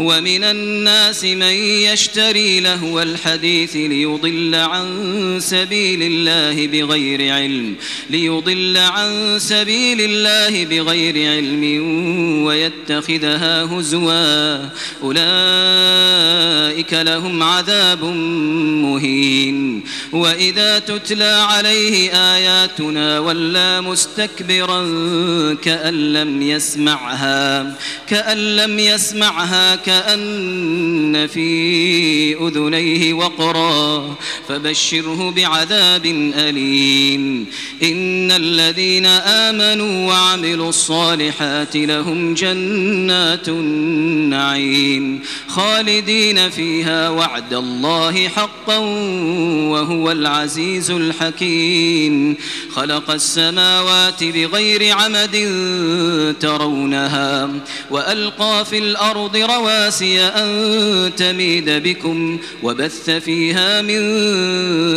ومن الناس من يشتري لهو الحديث ليضل عن سبيل الله بغير علم ليضل عن سبيل الله بغير علم ويتخذها هزوا. أولئك لهم عذاب مهين. وإذا تتلى عليه آياتنا ولا مستكبرا كأن لم يسمعها كأن لم يسمعها كأن في أذنيه وقرا فبشره بعذاب أليم. إن الذين آمنوا وعملوا الصالحات لهم جنات النعيم خالدين فيها وعد الله حقا وهو العزيز الحكيم. خلق السماوات بغير عمد ترونها وألقى في الأرض رواسي أن تميد بكم وبث فيها من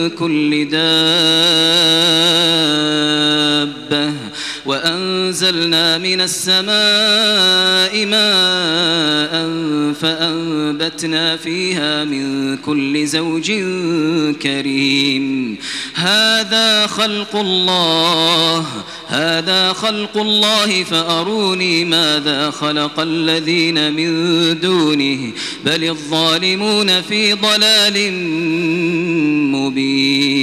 كل دابة وأنزلنا من السماء ماء فأنبتنا فيها من كل زوج كريم. هذا خلق الله. هذا خلق الله فأروني ماذا خلق الذين من دونه بل الظالمون في ضلال مبين.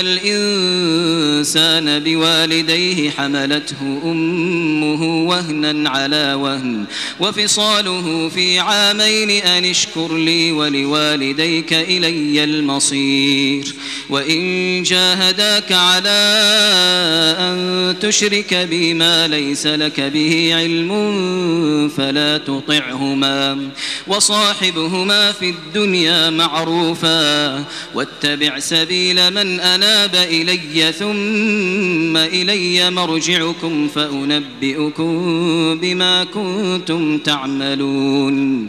الإنسان بوالديه حملته أمه وهنا على وهن وفصاله في عامين أن اشكر لي ولوالديك إلي المصير. وإن جاهداك على أن تشرك بي ما ليس لك به علم فلا تطعهما وصاحبهما في الدنيا معروفا واتبع سبيل من أناب إلي ثم إلي مرجعكم فأنبئكم بما كنتم تعملون.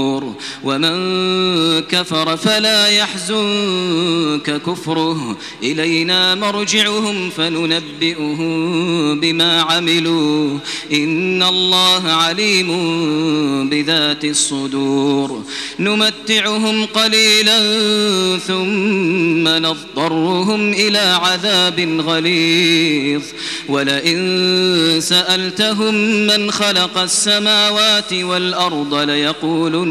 ومن كفر فلا يحزنك كفره. إلينا مرجعهم فننبئهم بما عملوا. إن الله عليم بذات الصدور. نمتعهم قليلا ثم نضطرهم إلى عذاب غليظ. ولئن سألتهم من خلق السماوات والأرض ليقولن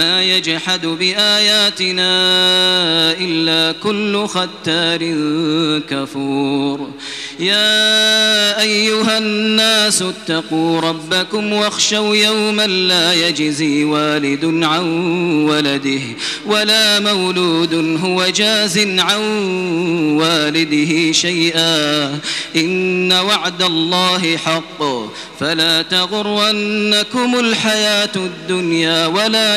يجحد بآياتنا إلا كل ختار كفور. يا أيها الناس اتقوا ربكم واخشوا يوما لا يجزي والد عن ولده ولا مولود هو جاز عن والده شيئا. إن وعد الله حق. فلا تغرنكم الحياة الدنيا ولا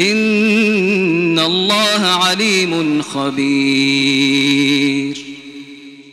إن الله عليم خبير.